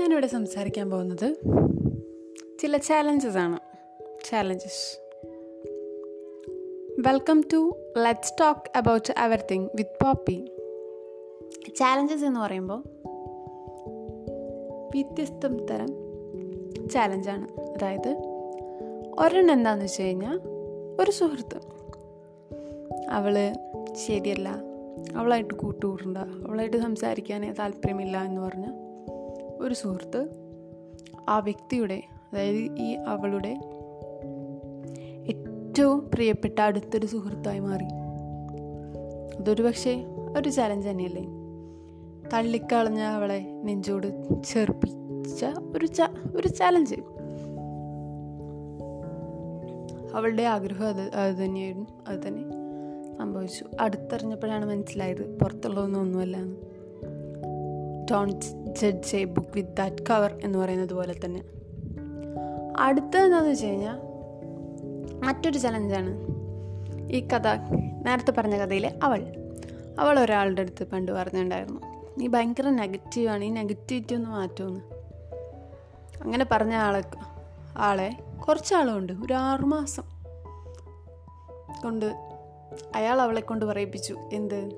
ഞാനിവിടെ സംസാരിക്കാൻ പോകുന്നത് ചില ചാലഞ്ചസ് ആണ്. Challenges welcome to let's talk about everything with Poppy challenges എന്ന് പറയുമ്പോൾ വ്യത്യസ്തം തരം ചാലഞ്ചാണ് അതായത് ഒരെണ്ണം എന്താണെന്ന് വെച്ച് കഴിഞ്ഞാൽ ഒരു സുഹൃത്ത്. അവൾ ശരിയല്ല. അവളായിട്ട് കൂട്ടുകൂടണ്ട. അവളായിട്ട് സംസാരിക്കാനേ താല്പര്യമില്ല എന്ന് പറഞ്ഞ ഒരു സുഹൃത്ത് ആ വ്യക്തിയുടെ അതായത് ഈ അവളുടെ ഏറ്റവും പ്രിയപ്പെട്ട അടുത്തൊരു സുഹൃത്തായി മാറി. അതൊരു പക്ഷേ ഒരു ചലഞ്ച് തന്നെയല്ലേ? തള്ളിക്കളഞ്ഞ അവളെ നെഞ്ചോട് ചെറുപ്പിച്ച ഒരു ച ഒരു ചലഞ്ച് അവളുടെ ആഗ്രഹം അത് അത് തന്നെയായിരുന്നു അത് തന്നെ സംഭവിച്ചു. അടുത്തറിഞ്ഞപ്പോഴാണ് മനസ്സിലായത് പുറത്തുള്ളതൊന്നും ഒന്നുമല്ല എന്ന്. Don't judge a book with that cover എന്ന് പറയുന്നത് പോലെ തന്നെ. അടുത്തതെന്താണെന്ന് വെച്ച് കഴിഞ്ഞാൽ മറ്റൊരു ചലഞ്ചാണ് ഈ കഥ നേരത്തെ പറഞ്ഞ കഥയിലെ അവൾ. അവൾ ഒരാളുടെ അടുത്ത് പണ്ട് പറഞ്ഞിട്ടുണ്ടായിരുന്നു നീ ഭയങ്കര നെഗറ്റീവാണ് ഈ നെഗറ്റിവിറ്റി ഒന്ന് മാറ്റുമെന്ന് അങ്ങനെ പറഞ്ഞ ആളെ ആളെ കുറച്ചാളുണ്ട് ഒരു ആറുമാസം കൊണ്ട് അയാൾ അവളെ കൊണ്ട് പറയിപ്പിച്ചു. എന്ത്?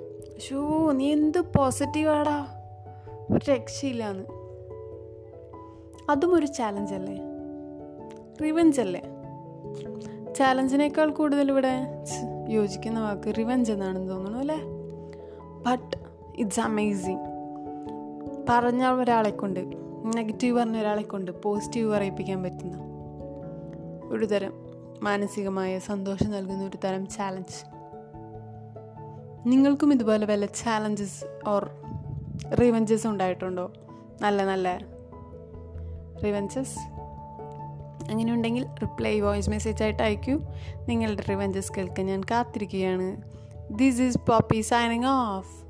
ഷൂ നീ എന്ത് പോസിറ്റീവാടാ ഒരു രക്ഷയില്ലാന്ന്. അതും ഒരു ചാലഞ്ച് അല്ലേ? റിവഞ്ച് അല്ലേ? ചാലഞ്ചിനേക്കാൾ കൂടുതൽ ഇവിടെ യോജിക്കുന്ന വാക്ക് റിവഞ്ച് എന്നാണെന്ന് തോന്നുന്നു അല്ലേ? ബട്ട് ഇറ്റ്സ് അമേസിങ് പറഞ്ഞ ഒരാളെ കൊണ്ട് നെഗറ്റീവ് പറഞ്ഞ ഒരാളെ കൊണ്ട് പോസിറ്റീവ് പറയിപ്പിക്കാൻ പറ്റുന്ന ഒരു തരം മാനസികമായ സന്തോഷം നൽകുന്ന ഒരു തരം ചാലഞ്ച് നിങ്ങൾക്കും ഇതുപോലെ വല്ല ചാലഞ്ചസ് ഓർ റിവഞ്ചസ് ഉണ്ടായിട്ടുണ്ടോ? നല്ല നല്ല റിവഞ്ചസ്? അങ്ങനെ ഉണ്ടെങ്കിൽ റിപ്ലൈ വോയിസ് മെസ്സേജ് ആയിട്ട് അയക്കൂ. നിങ്ങളുടെ റിവഞ്ചസ് കേൾക്കാൻ ഞാൻ കാത്തിരിക്കുകയാണ്. This is Poppy signing off